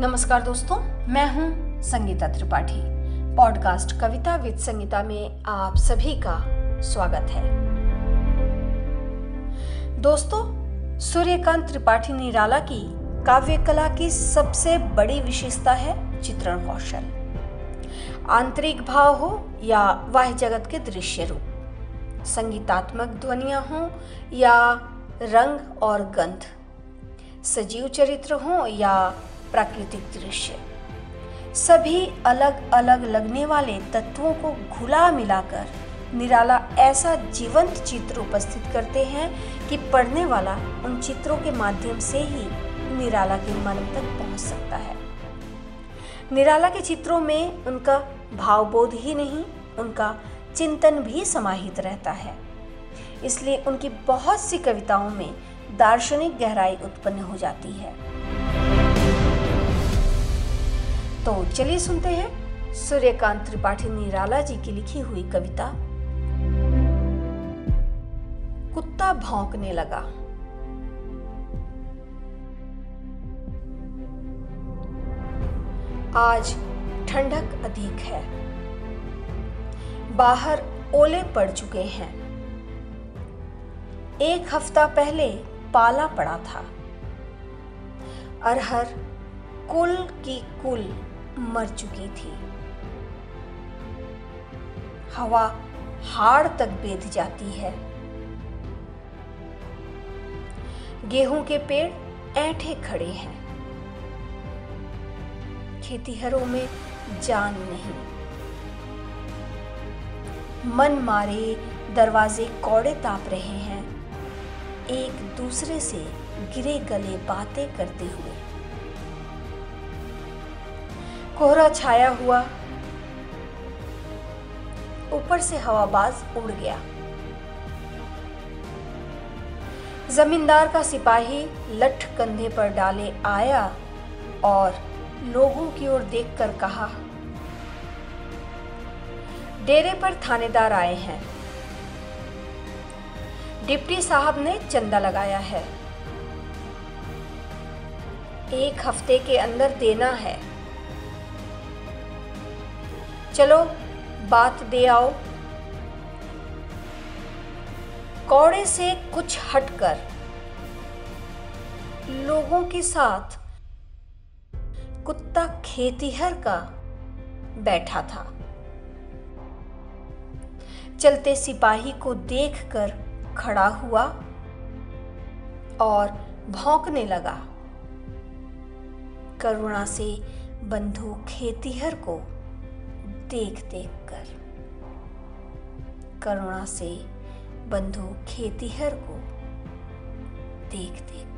नमस्कार दोस्तों, मैं हूँ संगीता त्रिपाठी। पॉडकास्ट कविता विद संगीता में आप सभी का स्वागत है। दोस्तों, सूर्यकांत त्रिपाठी निराला की काव्य कला की सबसे बड़ी विशेषता है चित्रण कौशल। आंतरिक भाव हो या वाह जगत के दृश्य रूप। संगीतात्मक ध्वनिया हो या रंग और गंध। सजीव चरित्र हो या प्राकृतिक दृश्य। सभी अलग अलग लगने वाले तत्वों को घुला मिलाकर निराला ऐसा जीवंत चित्र उपस्थित करते हैं कि पढ़ने वाला उन चित्रों के माध्यम से ही निराला के मन तक पहुँच सकता है। निराला के चित्रों में उनका भावबोध ही नहीं, उनका चिंतन भी समाहित रहता है। इसलिए उनकी बहुत सी कविताओं में दार्शनिक गहराई उत्पन्न हो जाती है। तो चलिए सुनते हैं सूर्यकांत त्रिपाठी निराला जी की लिखी हुई कविता। कुत्ता भौंकने लगा। आज ठंडक अधिक है। बाहर ओले पड़ चुके हैं। एक हफ़्ता पहले पाला पड़ा था। अरहर कुल की कुल मर चुकी थी। हवा हाड़ तक बेध जाती है। गेहूँ के पेड़ ऐठे खड़े हैं। खेतीहरों में जान नहीं। मन मारे दरवाजे कौड़े ताप रहे हैं। एक दूसरे से गिरे गले बातें करते हुए। कोहरा छाया हुआ। ऊपर से हवाबाज उड़ गया। जमींदार का सिपाही लठ कंधे पर डाले आया और लोगों की ओर देखकर कहा, डेरे पर थानेदार आए हैं। डिप्टी साहब ने चंदा लगाया है। एक हफ़्ते के अंदर देना है। चलो, बात दे आओ। कौड़े से कुछ हटकर लोगों के साथ कुत्ता खेतीहर का बैठा था। चलते सिपाही को देखकर खड़ा हुआ और भौंकने लगा। करुणा से बंधु खेतीहर को देख देख कर। करुणा से बंधु खेतीहर को देख देख